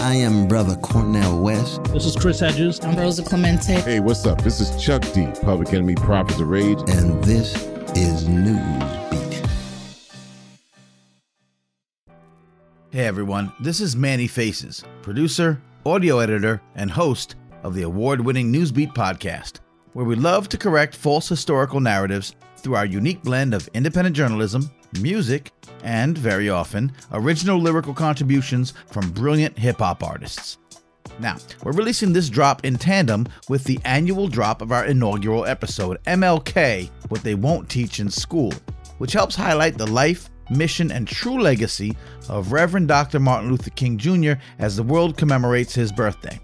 I am Brother Cornel West. This is Chris Hedges. I'm Rosa Clemente. Hey, what's up? This is Chuck D, Public Enemy Prophets of Rage. And this is Newsbeat. Hey everyone, this is Manny Faces, producer, audio editor, and host of the award winning Newsbeat podcast, where we love to correct false historical narratives through our unique blend of independent journalism, music, and, very often, original lyrical contributions from brilliant hip hop artists. Now, we're releasing this drop in tandem with the annual drop of our inaugural episode, MLK What They Won't Teach in School, which helps highlight the life, mission, and true legacy of Reverend Dr. Martin Luther King Jr. as the world commemorates his birthday.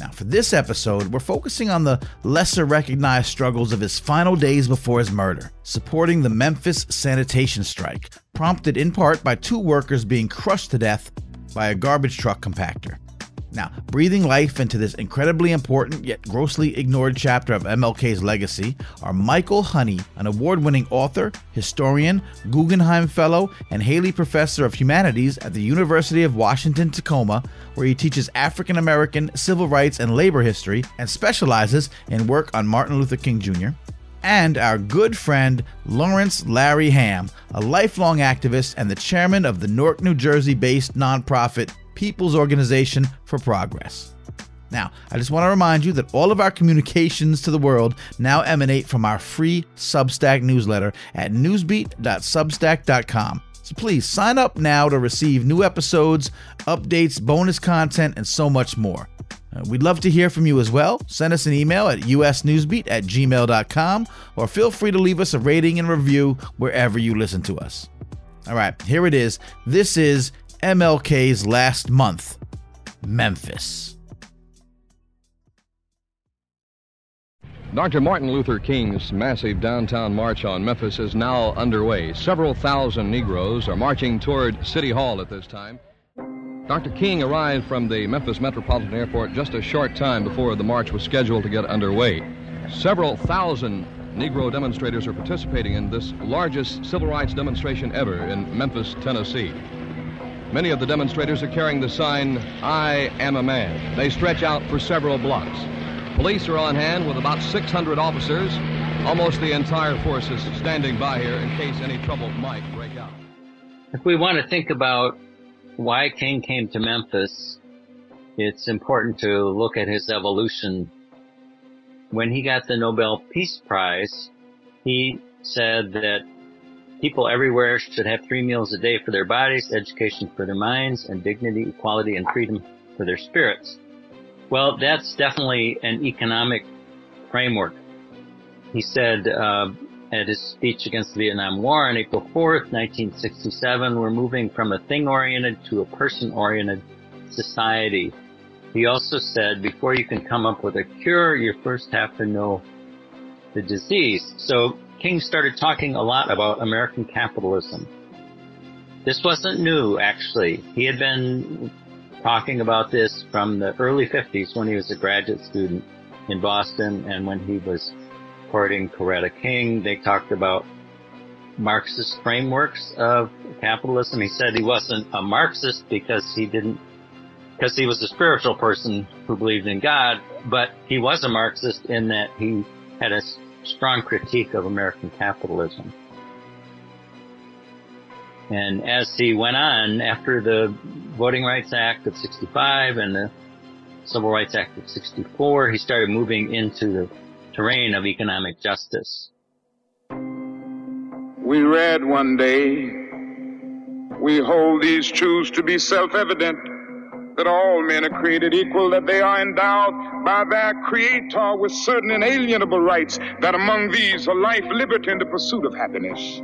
Now, for this episode, we're focusing on the lesser recognized struggles of his final days before his murder, supporting the Memphis sanitation strike, prompted in part by two workers being crushed to death by a garbage truck compactor. Now, breathing life into this incredibly important yet grossly ignored chapter of MLK's legacy are Michael Honey, an award winning author, historian, Guggenheim Fellow, and Haley Professor of Humanities at the University of Washington Tacoma, where he teaches African American civil rights and labor history and specializes in work on Martin Luther King Jr and our good friend Lawrence Larry Hamm, a lifelong activist and the chairman of the Newark, New Jersey based nonprofit People's Organization for Progress. Now, I just want to remind you that all of our communications to the world now emanate from our free Substack newsletter at newsbeat.substack.com. So please sign up now to receive new episodes, updates, bonus content, and so much more. Uh, we'd love to hear from you as well. Send us an email at usnewsbeat at gmail.com or feel free to leave us a rating and review wherever you listen to us. All right, here it is. This is MLK's last month, Memphis. Dr. Martin Luther King's massive downtown march on Memphis is now underway. Several thousand Negroes are marching toward City Hall at this time. Dr. King arrived from the Memphis Metropolitan Airport just a short time before the march was scheduled to get underway. Several thousand Negro demonstrators are participating in this largest civil rights demonstration ever in Memphis, Tennessee. Many of the demonstrators are carrying the sign, I am a man. They stretch out for several blocks. Police are on hand with about 600 officers. Almost the entire force is standing by here in case any trouble might break out. If we want to think about why King came to Memphis, it's important to look at his evolution. When he got the Nobel Peace Prize, he said that People everywhere should have three meals a day for their bodies, education for their minds, and dignity, equality, and freedom for their spirits. Well, that's definitely an economic framework. He said uh, at his speech against the Vietnam War on April 4th, 1967, we're moving from a thing-oriented to a person-oriented society. He also said, before you can come up with a cure, you first have to know the disease. So King started talking a lot about American capitalism. This wasn't new, actually. He had been talking about this from the early 50s when he was a graduate student in Boston and when he was courting Coretta King. They talked about Marxist frameworks of capitalism. He said he wasn't a Marxist because he didn't, because he was a spiritual person who believed in God, but he was a Marxist in that he had a strong critique of American capitalism. And as he went on, after the Voting Rights Act of 65 and the Civil Rights Act of 64, he started moving into the terrain of economic justice. We read one day, we hold these truths to be self-evident that all men are created equal, that they are endowed by their Creator with certain inalienable rights, that among these are life, liberty, and the pursuit of happiness.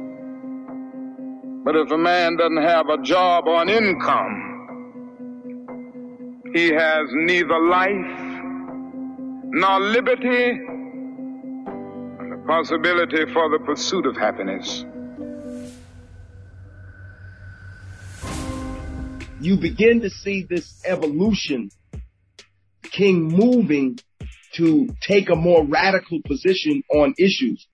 But if a man doesn't have a job or an income, he has neither life nor liberty and the possibility for the pursuit of happiness. You begin to see this evolution, King moving to take a more radical position on issues.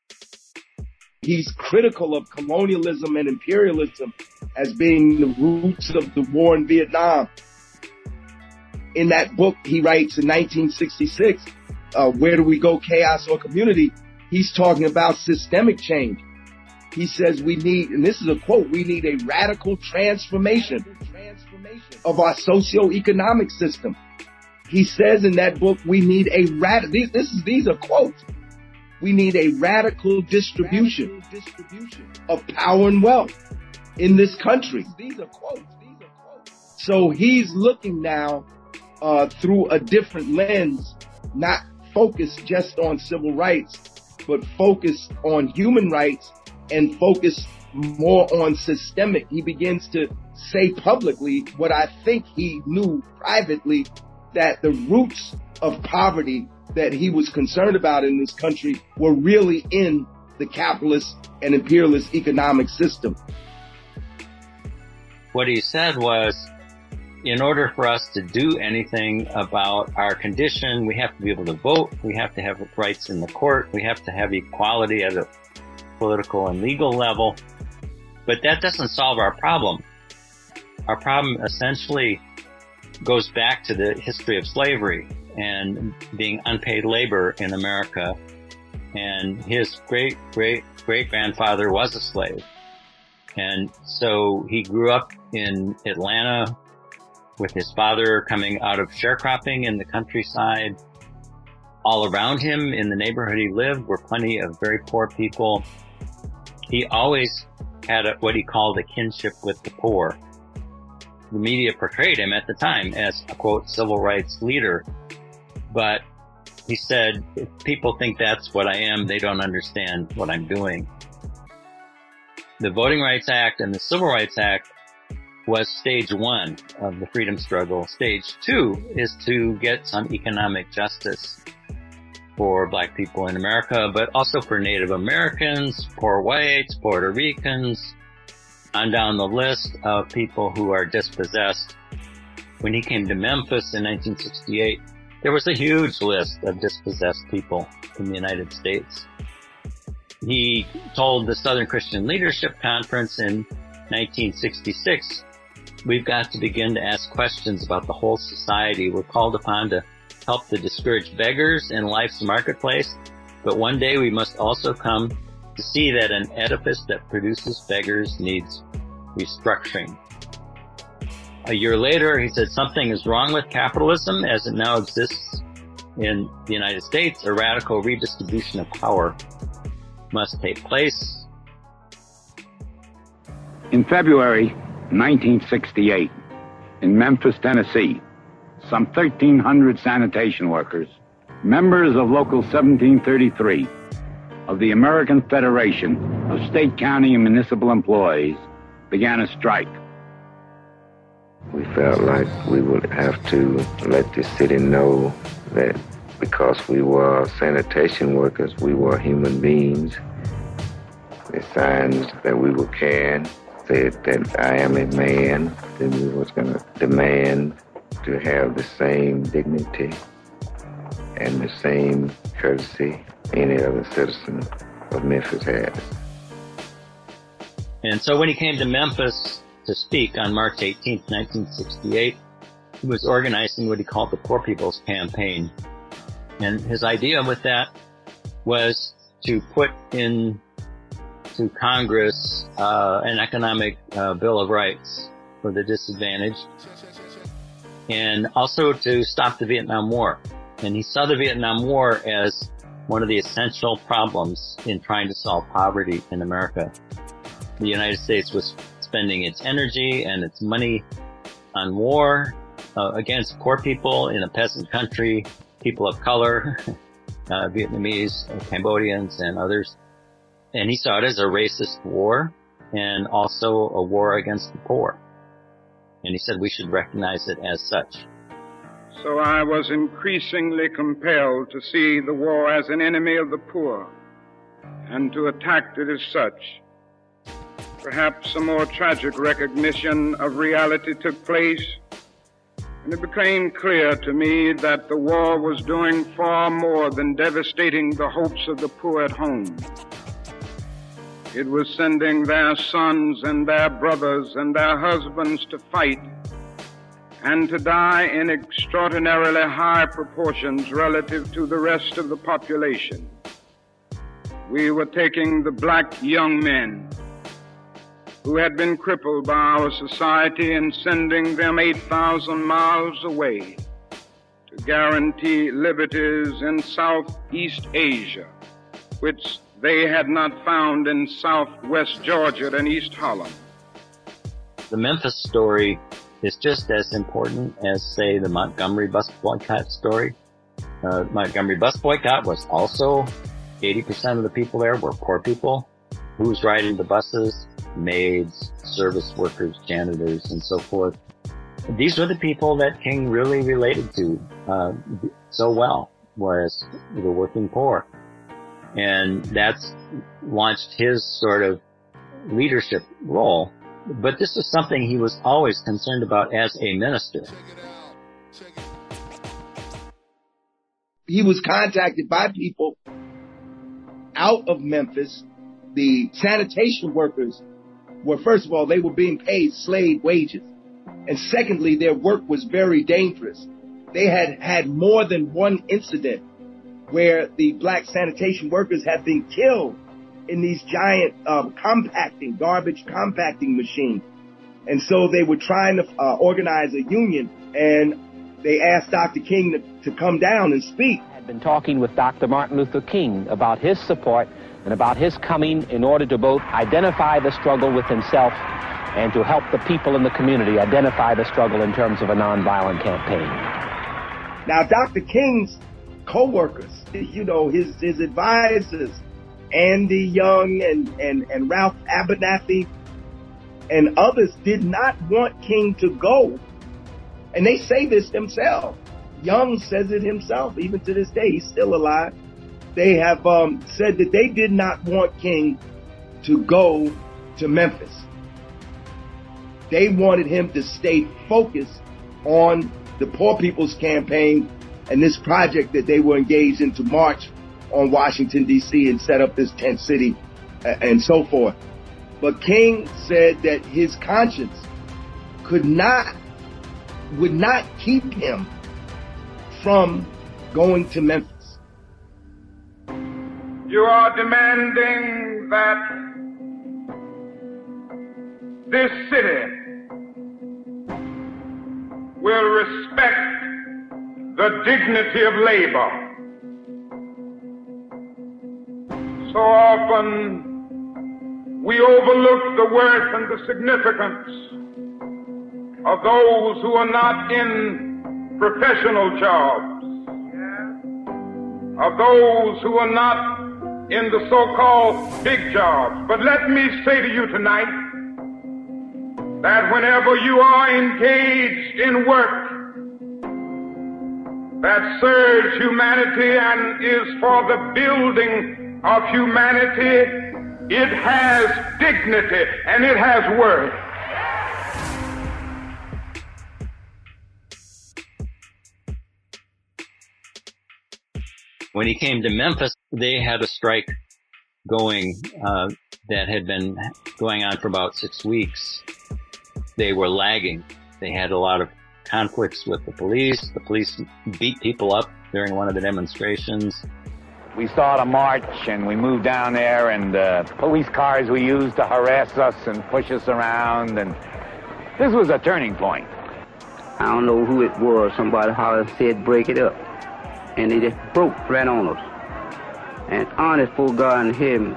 He's critical of colonialism and imperialism as being the roots of the war in Vietnam. in that book he writes in 1966, uh, Where Do We Go, Chaos or Community? He's talking about systemic change. He says we need, and this is a quote, we need a radical transformation of our socio-economic system. He says in that book, we need a radical, these, this is, these are quotes. We need a radical distribution, radical distribution of power and wealth in this country. These are quotes. These are quotes. So he's looking now uh, through a different lens, not focused just on civil rights, but focused on human rights and focused more on systemic. He begins to say publicly what I think he knew privately that the roots of poverty that he was concerned about in this country were really in the capitalist and imperialist economic system. What he said was, in order for us to do anything about our condition, we have to be able to vote. We have to have rights in the court. We have to have equality at a political and legal level. But that doesn't solve our problem. Our problem essentially goes back to the history of slavery and being unpaid labor in America. And his great, great, great grandfather was a slave. And so he grew up in Atlanta with his father coming out of sharecropping in the countryside. All around him in the neighborhood he lived were plenty of very poor people. He always had a, what he called a kinship with the poor. The media portrayed him at the time as a quote civil rights leader, but he said, if people think that's what I am, they don't understand what I'm doing. The Voting Rights Act and the Civil Rights Act was stage one of the freedom struggle. Stage two is to get some economic justice for black people in America, but also for Native Americans, poor whites, Puerto Ricans, on down the list of people who are dispossessed. When he came to Memphis in 1968, there was a huge list of dispossessed people in the United States. He told the Southern Christian Leadership Conference in 1966 We've got to begin to ask questions about the whole society. We're called upon to help the discouraged beggars in life's marketplace, but one day we must also come to see that an edifice that produces beggars needs restructuring. A year later, he said something is wrong with capitalism as it now exists in the United States. A radical redistribution of power must take place. In February, 1968, in Memphis, Tennessee, some 1,300 sanitation workers, members of Local 1733 of the American Federation of State, County, and Municipal Employees, began a strike. We felt like we would have to let the city know that because we were sanitation workers, we were human beings. The signs that we were carrying said that I am a man, then we was going to demand to have the same dignity and the same courtesy any other citizen of Memphis has. And so when he came to Memphis to speak on March 18, 1968, he was organizing what he called the Poor People's Campaign. And his idea with that was to put in to Congress uh, an economic uh, bill of rights for the disadvantaged, and also to stop the Vietnam War. And he saw the Vietnam War as one of the essential problems in trying to solve poverty in America. The United States was spending its energy and its money on war uh, against poor people in a peasant country, people of color, uh, Vietnamese, Cambodians, and others. And he saw it as a racist war and also a war against the poor. And he said we should recognize it as such. So I was increasingly compelled to see the war as an enemy of the poor and to attack it as such. Perhaps a more tragic recognition of reality took place, and it became clear to me that the war was doing far more than devastating the hopes of the poor at home. It was sending their sons and their brothers and their husbands to fight and to die in extraordinarily high proportions relative to the rest of the population. We were taking the black young men who had been crippled by our society and sending them 8,000 miles away to guarantee liberties in Southeast Asia, which they had not found in Southwest Georgia and East Harlem. The Memphis story is just as important as, say, the Montgomery bus boycott story. Uh, Montgomery bus boycott was also 80% of the people there were poor people. Who's riding the buses? Maids, service workers, janitors, and so forth. These were the people that King really related to uh, so well, was the working poor. And that's launched his sort of leadership role but this was something he was always concerned about as a minister. He was contacted by people out of Memphis. The sanitation workers were, first of all, they were being paid slave wages. And secondly, their work was very dangerous. They had had more than one incident where the black sanitation workers had been killed in these giant um, compacting, garbage compacting machines. And so they were trying to uh, organize a union and they asked Dr. King to, to come down and speak. I had been talking with Dr. Martin Luther King about his support and about his coming in order to both identify the struggle with himself and to help the people in the community identify the struggle in terms of a nonviolent campaign. Now, Dr. King's co-workers, you know, his, his advisors, Andy Young and, and, and Ralph Abernathy and others did not want King to go. And they say this themselves. Young says it himself, even to this day. He's still alive. They have um, said that they did not want King to go to Memphis. They wanted him to stay focused on the Poor People's Campaign and this project that they were engaged in to march on Washington D.C. and set up this tent city and so forth. But King said that his conscience could not, would not keep him from going to Memphis. You are demanding that this city will respect the dignity of labor So often we overlook the worth and the significance of those who are not in professional jobs, of those who are not in the so-called big jobs. But let me say to you tonight that whenever you are engaged in work that serves humanity and is for the building of humanity, it has dignity and it has worth. When he came to Memphis, they had a strike going uh, that had been going on for about six weeks. They were lagging. They had a lot of conflicts with the police. The police beat people up during one of the demonstrations. We started a march and we moved down there and uh, police cars were used to harass us and push us around and this was a turning point. I don't know who it was. Somebody hollered said break it up. And they just broke right on us. And honest for God and heaven.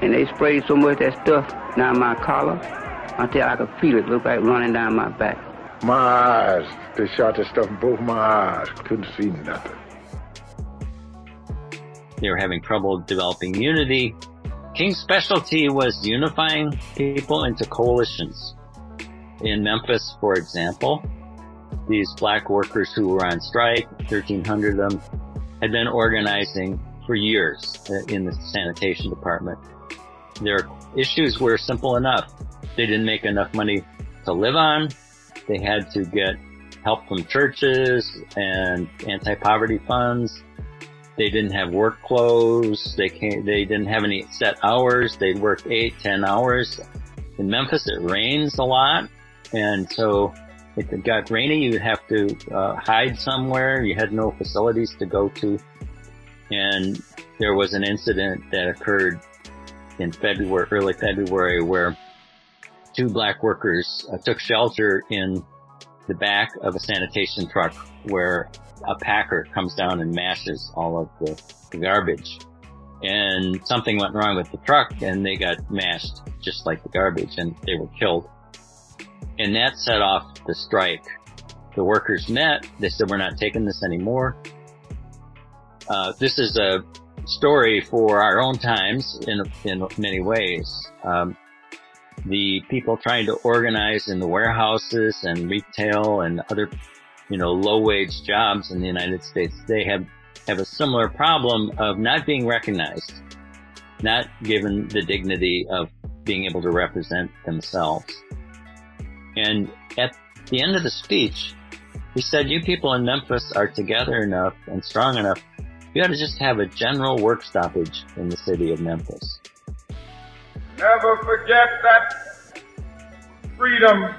And they sprayed so much that stuff down my collar until I could feel it look like running down my back. My eyes, they shot the stuff in both my eyes. Couldn't see nothing. They were having trouble developing unity. King's specialty was unifying people into coalitions. In Memphis, for example, these black workers who were on strike, 1,300 of them, had been organizing for years uh, in the sanitation department. Their issues were simple enough. They didn't make enough money to live on. They had to get help from churches and anti-poverty funds. They didn't have work clothes. They can't, they didn't have any set hours. They'd work eight, ten hours. In Memphis, it rains a lot. And so if it got rainy, you'd have to uh, hide somewhere. You had no facilities to go to. And there was an incident that occurred in February, early February, where two black workers uh, took shelter in the back of a sanitation truck where a packer comes down and mashes all of the, the garbage. And something went wrong with the truck and they got mashed just like the garbage and they were killed. And that set off the strike. The workers met. They said, we're not taking this anymore. Uh, this is a story for our own times in, in many ways. Um, the people trying to organize in the warehouses and retail and other, you know, low wage jobs in the United States, they have, have a similar problem of not being recognized, not given the dignity of being able to represent themselves. And at the end of the speech, he said, you people in Memphis are together enough and strong enough. You ought to just have a general work stoppage in the city of Memphis. Never forget that freedom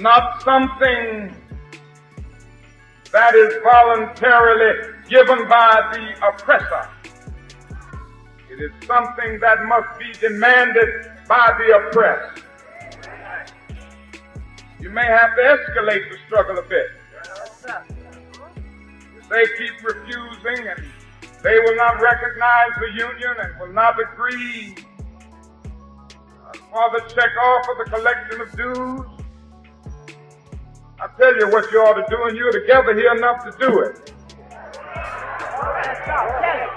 not something that is voluntarily given by the oppressor. It is something that must be demanded by the oppressed. You may have to escalate the struggle a bit. If they keep refusing and they will not recognize the union and will not agree for the check off of the collection of dues. I tell you what you ought to do, and you're together here enough to do it.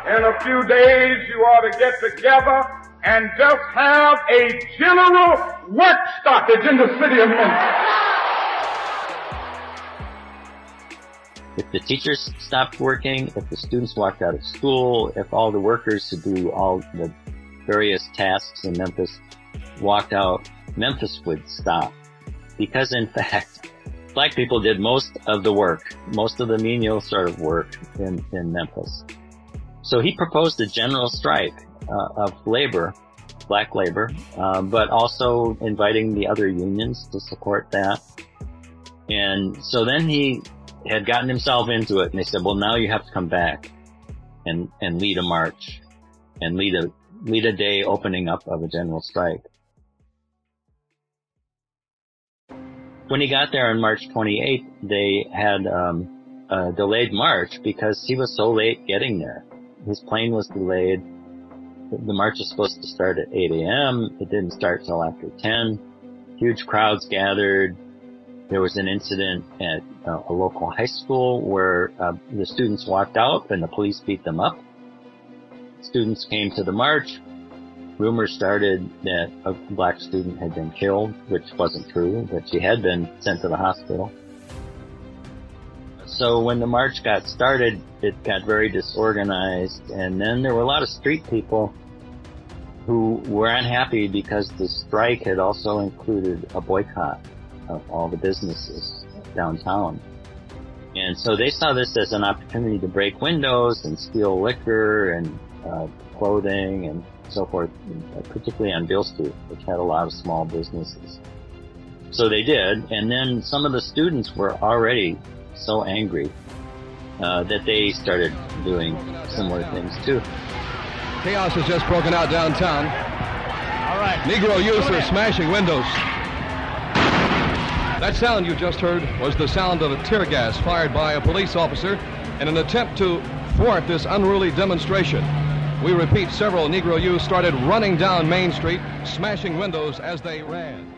In a few days, you ought to get together and just have a general work stoppage in the city of Memphis. If the teachers stopped working, if the students walked out of school, if all the workers who do all the various tasks in Memphis walked out, Memphis would stop. Because in fact, black people did most of the work, most of the menial sort of work in, in Memphis. So he proposed a general strike uh, of labor, black labor, um, but also inviting the other unions to support that. And so then he had gotten himself into it and they said, well, now you have to come back and, and lead a march and lead a, lead a day opening up of a general strike. When he got there on March 28th, they had, um, a delayed march because he was so late getting there. His plane was delayed. The march was supposed to start at 8 a.m. It didn't start till after 10. Huge crowds gathered. There was an incident at uh, a local high school where uh, the students walked out and the police beat them up. Students came to the march. Rumors started that a black student had been killed, which wasn't true, but she had been sent to the hospital. So when the march got started, it got very disorganized, and then there were a lot of street people who were unhappy because the strike had also included a boycott of all the businesses downtown. And so they saw this as an opportunity to break windows and steal liquor and uh, clothing and so forth, particularly on Beale Street, which had a lot of small businesses. So they did, and then some of the students were already so angry uh, that they started doing similar things too. Chaos has just broken out downtown. All right. Negro youths are smashing windows. That sound you just heard was the sound of a tear gas fired by a police officer in an attempt to thwart this unruly demonstration. We repeat, several Negro youths started running down Main Street, smashing windows as they ran.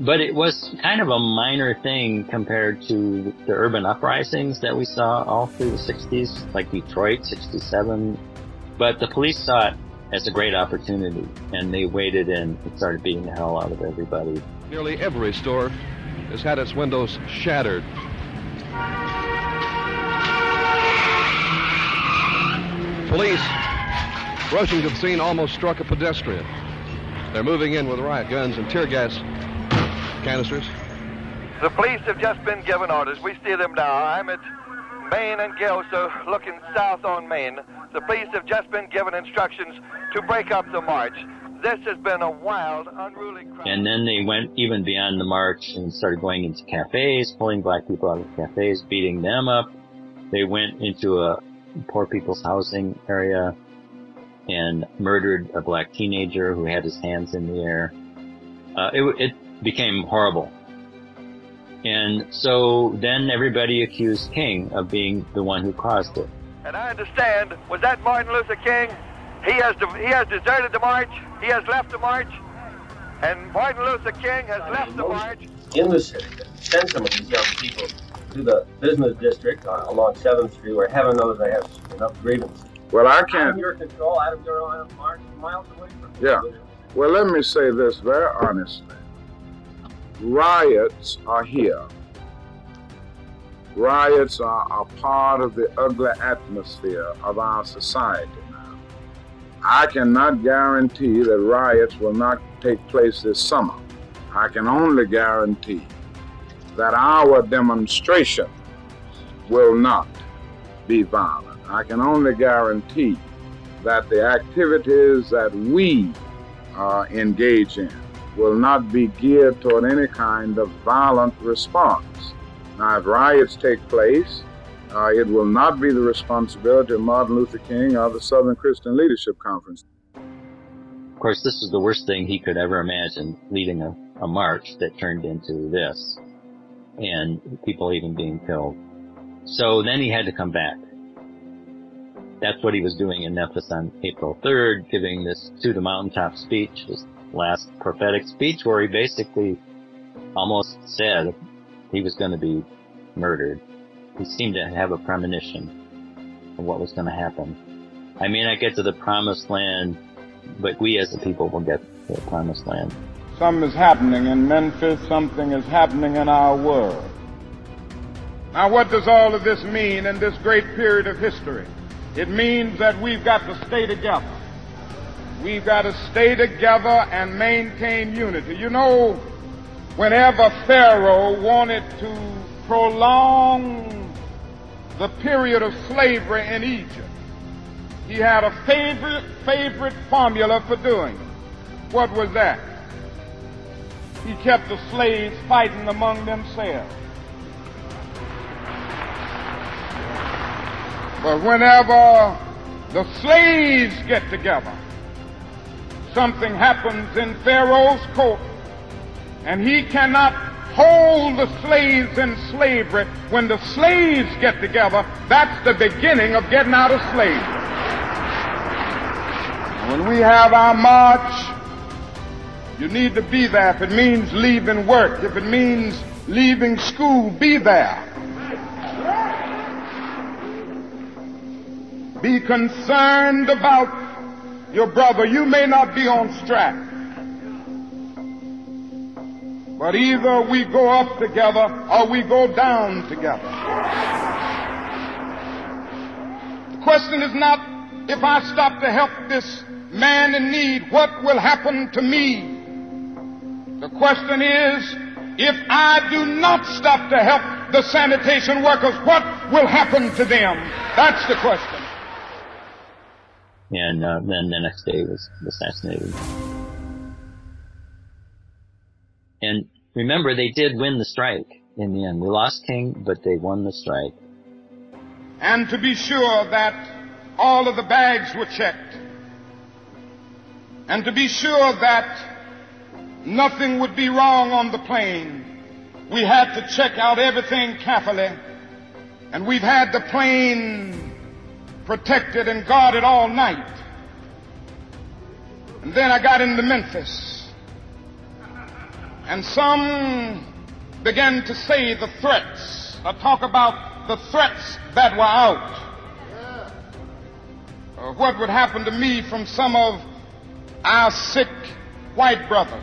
But it was kind of a minor thing compared to the urban uprisings that we saw all through the 60s, like Detroit, 67. But the police saw it as a great opportunity, and they waded in and started beating the hell out of everybody. Nearly every store has had its windows shattered. Police rushing to the scene almost struck a pedestrian. They're moving in with riot guns and tear gas canisters. The police have just been given orders. We see them now. I'm at Main and Gayoso, looking south on Main. The police have just been given instructions to break up the march. This has been a wild, unruly crowd. And then they went even beyond the march and started going into cafes, pulling black people out of cafes, beating them up. They went into a poor people's housing area and murdered a black teenager who had his hands in the air. Uh, it, it became horrible. And so then everybody accused King of being the one who caused it. And I understand, was that Martin Luther King? He has, de- he has deserted the march. He has left the march. And Martin Luther King has left the march. In the city, send some of these young people to the business district along 7th Street where heaven knows I have enough grievances. Well, I Out of can't. your control, out of your own march, miles away from you. Yeah. Well, let me say this very honestly. Riots are here. Riots are a part of the ugly atmosphere of our society now. I cannot guarantee that riots will not take place this summer. I can only guarantee that our demonstration will not be violent. I can only guarantee that the activities that we uh, engage in will not be geared toward any kind of violent response. Now, if riots take place, uh, it will not be the responsibility of Martin Luther King or the Southern Christian Leadership Conference. Of course, this was the worst thing he could ever imagine, leading a, a march that turned into this, and people even being killed. So then he had to come back. That's what he was doing in Memphis on April 3rd, giving this to the mountaintop speech, his last prophetic speech where he basically almost said he was going to be murdered. He seemed to have a premonition of what was going to happen. I may not get to the promised land, but we as a people will get to the promised land. Something is happening in Memphis, something is happening in our world. Now, what does all of this mean in this great period of history? It means that we've got to stay together. We've got to stay together and maintain unity. You know, whenever Pharaoh wanted to prolong the period of slavery in Egypt, he had a favorite, favorite formula for doing it. What was that? He kept the slaves fighting among themselves. But whenever the slaves get together, something happens in Pharaoh's court, and he cannot hold the slaves in slavery. When the slaves get together, that's the beginning of getting out of slavery. When we have our march, you need to be there. If it means leaving work, if it means leaving school, be there. Be concerned about your brother. You may not be on strike. But either we go up together or we go down together. The question is not if I stop to help this man in need, what will happen to me? The question is, if I do not stop to help the sanitation workers, what will happen to them? That's the question. And uh, then the next day was assassinated. And remember, they did win the strike in the end. We lost King, but they won the strike. And to be sure that all of the bags were checked. And to be sure that nothing would be wrong on the plane, we had to check out everything carefully. And we've had the plane protected and guarded all night. And then I got into Memphis. And some began to say the threats, or talk about the threats that were out. Uh, what would happen to me from some of our sick white brothers?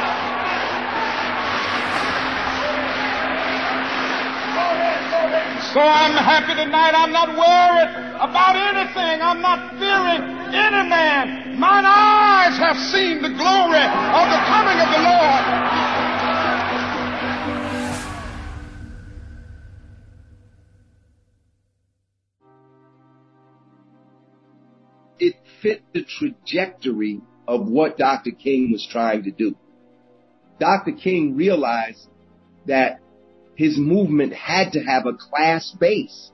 So I'm happy tonight. I'm not worried about anything. I'm not fearing any man. Mine eyes have seen the glory of the coming of the Lord. it fit the trajectory of what Dr. King was trying to do. Dr. King realized that his movement had to have a class base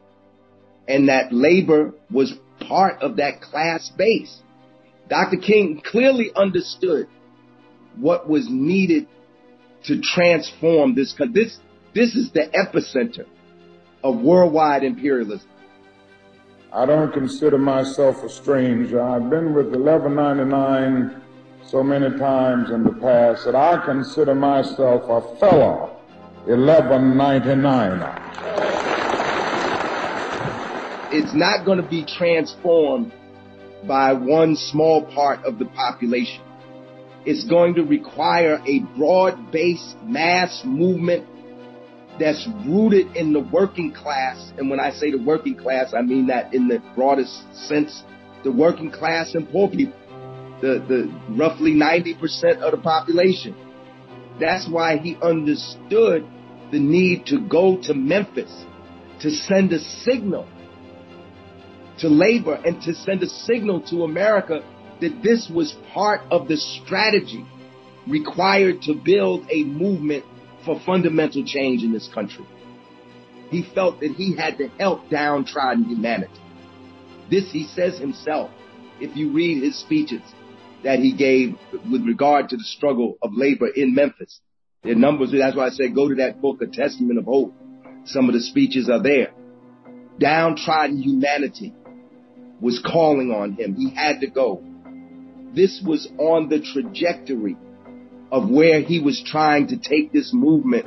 and that labor was part of that class base. Dr. King clearly understood what was needed to transform this, this, this is the epicenter of worldwide imperialism. I don't consider myself a stranger. I've been with 1199 so many times in the past that I consider myself a fellow 1199. It's not going to be transformed by one small part of the population. It's going to require a broad-based mass movement that's rooted in the working class. And when I say the working class, I mean that in the broadest sense, the working class and poor people, the, the roughly 90% of the population. That's why he understood the need to go to Memphis to send a signal to labor and to send a signal to America that this was part of the strategy required to build a movement for fundamental change in this country. He felt that he had to help downtrodden humanity. This he says himself. If you read his speeches that he gave with regard to the struggle of labor in Memphis, their numbers, that's why I say go to that book, A Testament of Hope. Some of the speeches are there. Downtrodden humanity was calling on him. He had to go. This was on the trajectory of where he was trying to take this movement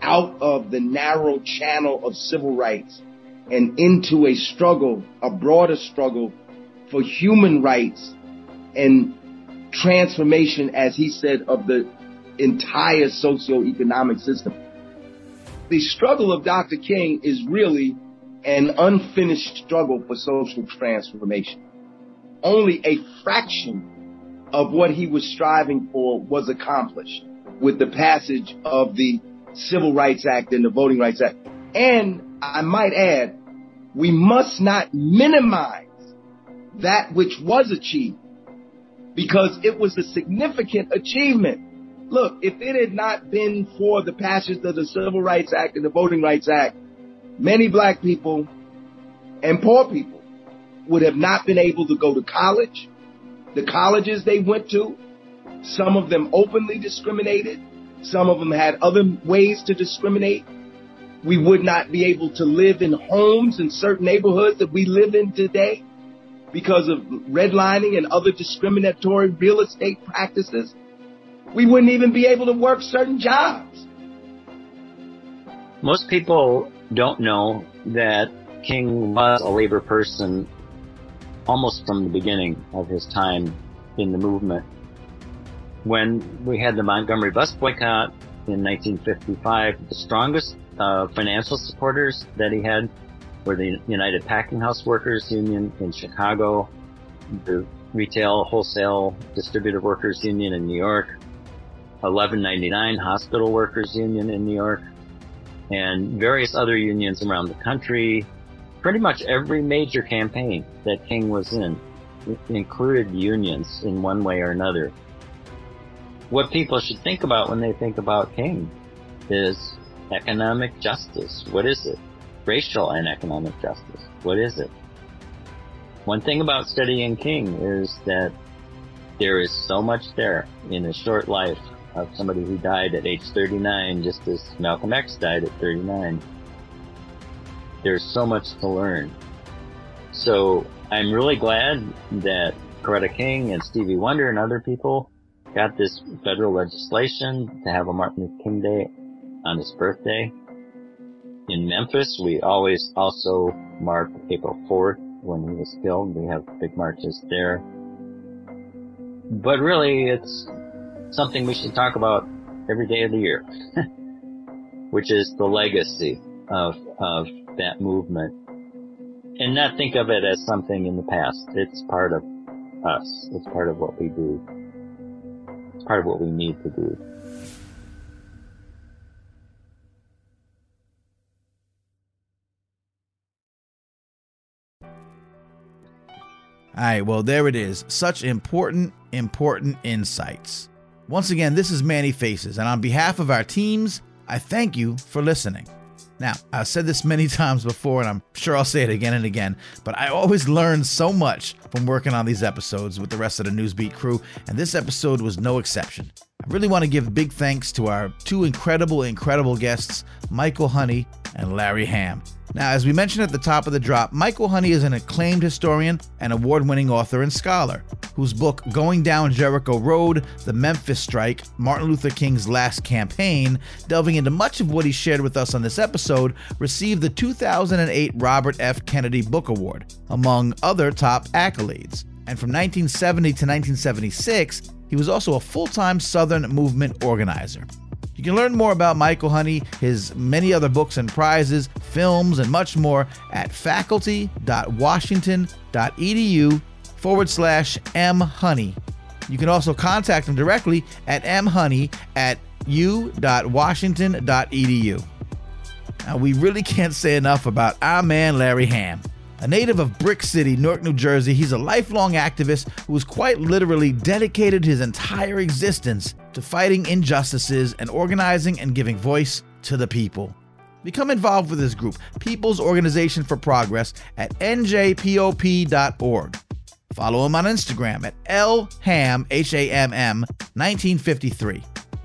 out of the narrow channel of civil rights and into a struggle, a broader struggle for human rights and transformation, as he said, of the entire socio-economic system. The struggle of Dr. King is really an unfinished struggle for social transformation. Only a fraction of what he was striving for was accomplished with the passage of the Civil Rights Act and the Voting Rights Act. And I might add, we must not minimize that which was achieved because it was a significant achievement. Look, if it had not been for the passage of the Civil Rights Act and the Voting Rights Act, many black people and poor people would have not been able to go to college, the colleges they went to, some of them openly discriminated. Some of them had other ways to discriminate. We would not be able to live in homes in certain neighborhoods that we live in today because of redlining and other discriminatory real estate practices. We wouldn't even be able to work certain jobs. Most people don't know that King was a labor person almost from the beginning of his time in the movement. When we had the Montgomery bus boycott in 1955, the strongest uh, financial supporters that he had were the United Packing House Workers Union in Chicago, the Retail Wholesale Distributor Workers Union in New York, 1199 Hospital Workers Union in New York, and various other unions around the country, pretty much every major campaign that King was in included unions in one way or another. What people should think about when they think about King is economic justice. What is it? Racial and economic justice. What is it? One thing about studying King is that there is so much there in his short life of somebody who died at age 39, just as Malcolm X died at 39. There's so much to learn. So I'm really glad that Coretta King and Stevie Wonder and other people got this federal legislation to have a Martin Luther King Day on his birthday. In Memphis, we always also mark April 4th when he was killed. We have big marches there. But really, it's something we should talk about every day of the year, which is the legacy of, of that movement. And not think of it as something in the past. It's part of us. It's part of what we do. It's part of what we need to do. All right, well, there it is. Such important, important insights. Once again, this is Manny Faces, and on behalf of our teams, I thank you for listening. Now, I've said this many times before, and I'm sure I'll say it again and again, but I always learn so much from working on these episodes with the rest of the Newsbeat crew, and this episode was no exception. I really want to give big thanks to our two incredible, incredible guests, Michael Honey and Larry Hamm. Now, as we mentioned at the top of the drop, Michael Honey is an acclaimed historian and award winning author and scholar, whose book, Going Down Jericho Road The Memphis Strike Martin Luther King's Last Campaign, delving into much of what he shared with us on this episode, received the 2008 Robert F. Kennedy Book Award, among other top accolades. And from 1970 to 1976, he was also a full time Southern movement organizer. You can learn more about Michael Honey, his many other books and prizes, films, and much more at faculty.washington.edu forward slash mhoney. You can also contact him directly at mhoney at u.washington.edu. Now, we really can't say enough about our man Larry Hamm. A native of Brick City, Newark, New Jersey, he's a lifelong activist who has quite literally dedicated his entire existence to fighting injustices and organizing and giving voice to the people. Become involved with this group, People's Organization for Progress, at njpop.org. Follow him on Instagram at lham, H-A-M-M, 1953.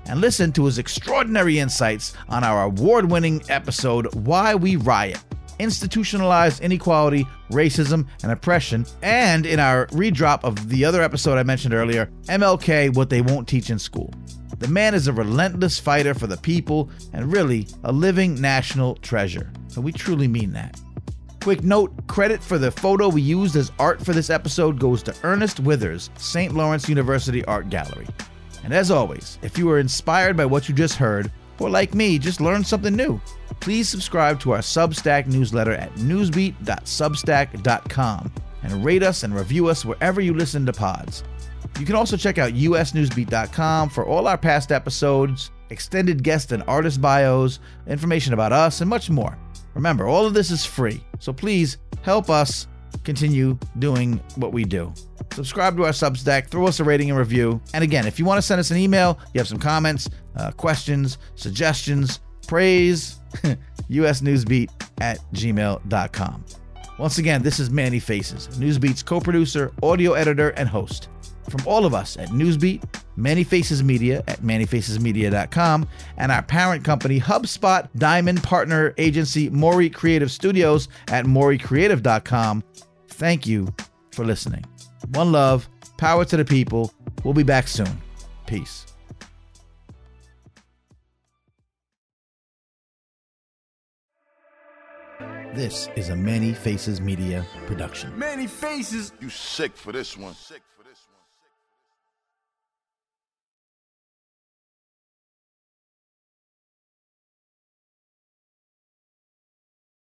And listen to his extraordinary insights on our award-winning episode, Why We Riot, institutionalized inequality, racism, and oppression, and in our redrop of the other episode I mentioned earlier, MLK What They Won't Teach in School. The man is a relentless fighter for the people and really a living national treasure. And we truly mean that. Quick note credit for the photo we used as art for this episode goes to Ernest Withers, St. Lawrence University Art Gallery. And as always, if you were inspired by what you just heard, or like me, just learn something new, please subscribe to our Substack newsletter at newsbeat.substack.com and rate us and review us wherever you listen to pods. You can also check out usnewsbeat.com for all our past episodes, extended guest and artist bios, information about us, and much more. Remember, all of this is free, so please help us continue doing what we do. Subscribe to our Substack, throw us a rating and review. And again, if you want to send us an email, you have some comments, uh, questions, suggestions, praise, usnewsbeat at gmail.com. Once again, this is Manny Faces, Newsbeat's co producer, audio editor, and host. From all of us at Newsbeat, Manny Faces Media at mannyfacesmedia.com, and our parent company, HubSpot Diamond Partner Agency, Morey Creative Studios at moreycreative.com, thank you for listening. One love, power to the people. We'll be back soon. Peace. This is a Manny Faces Media production. Manny Faces. You sick for this one.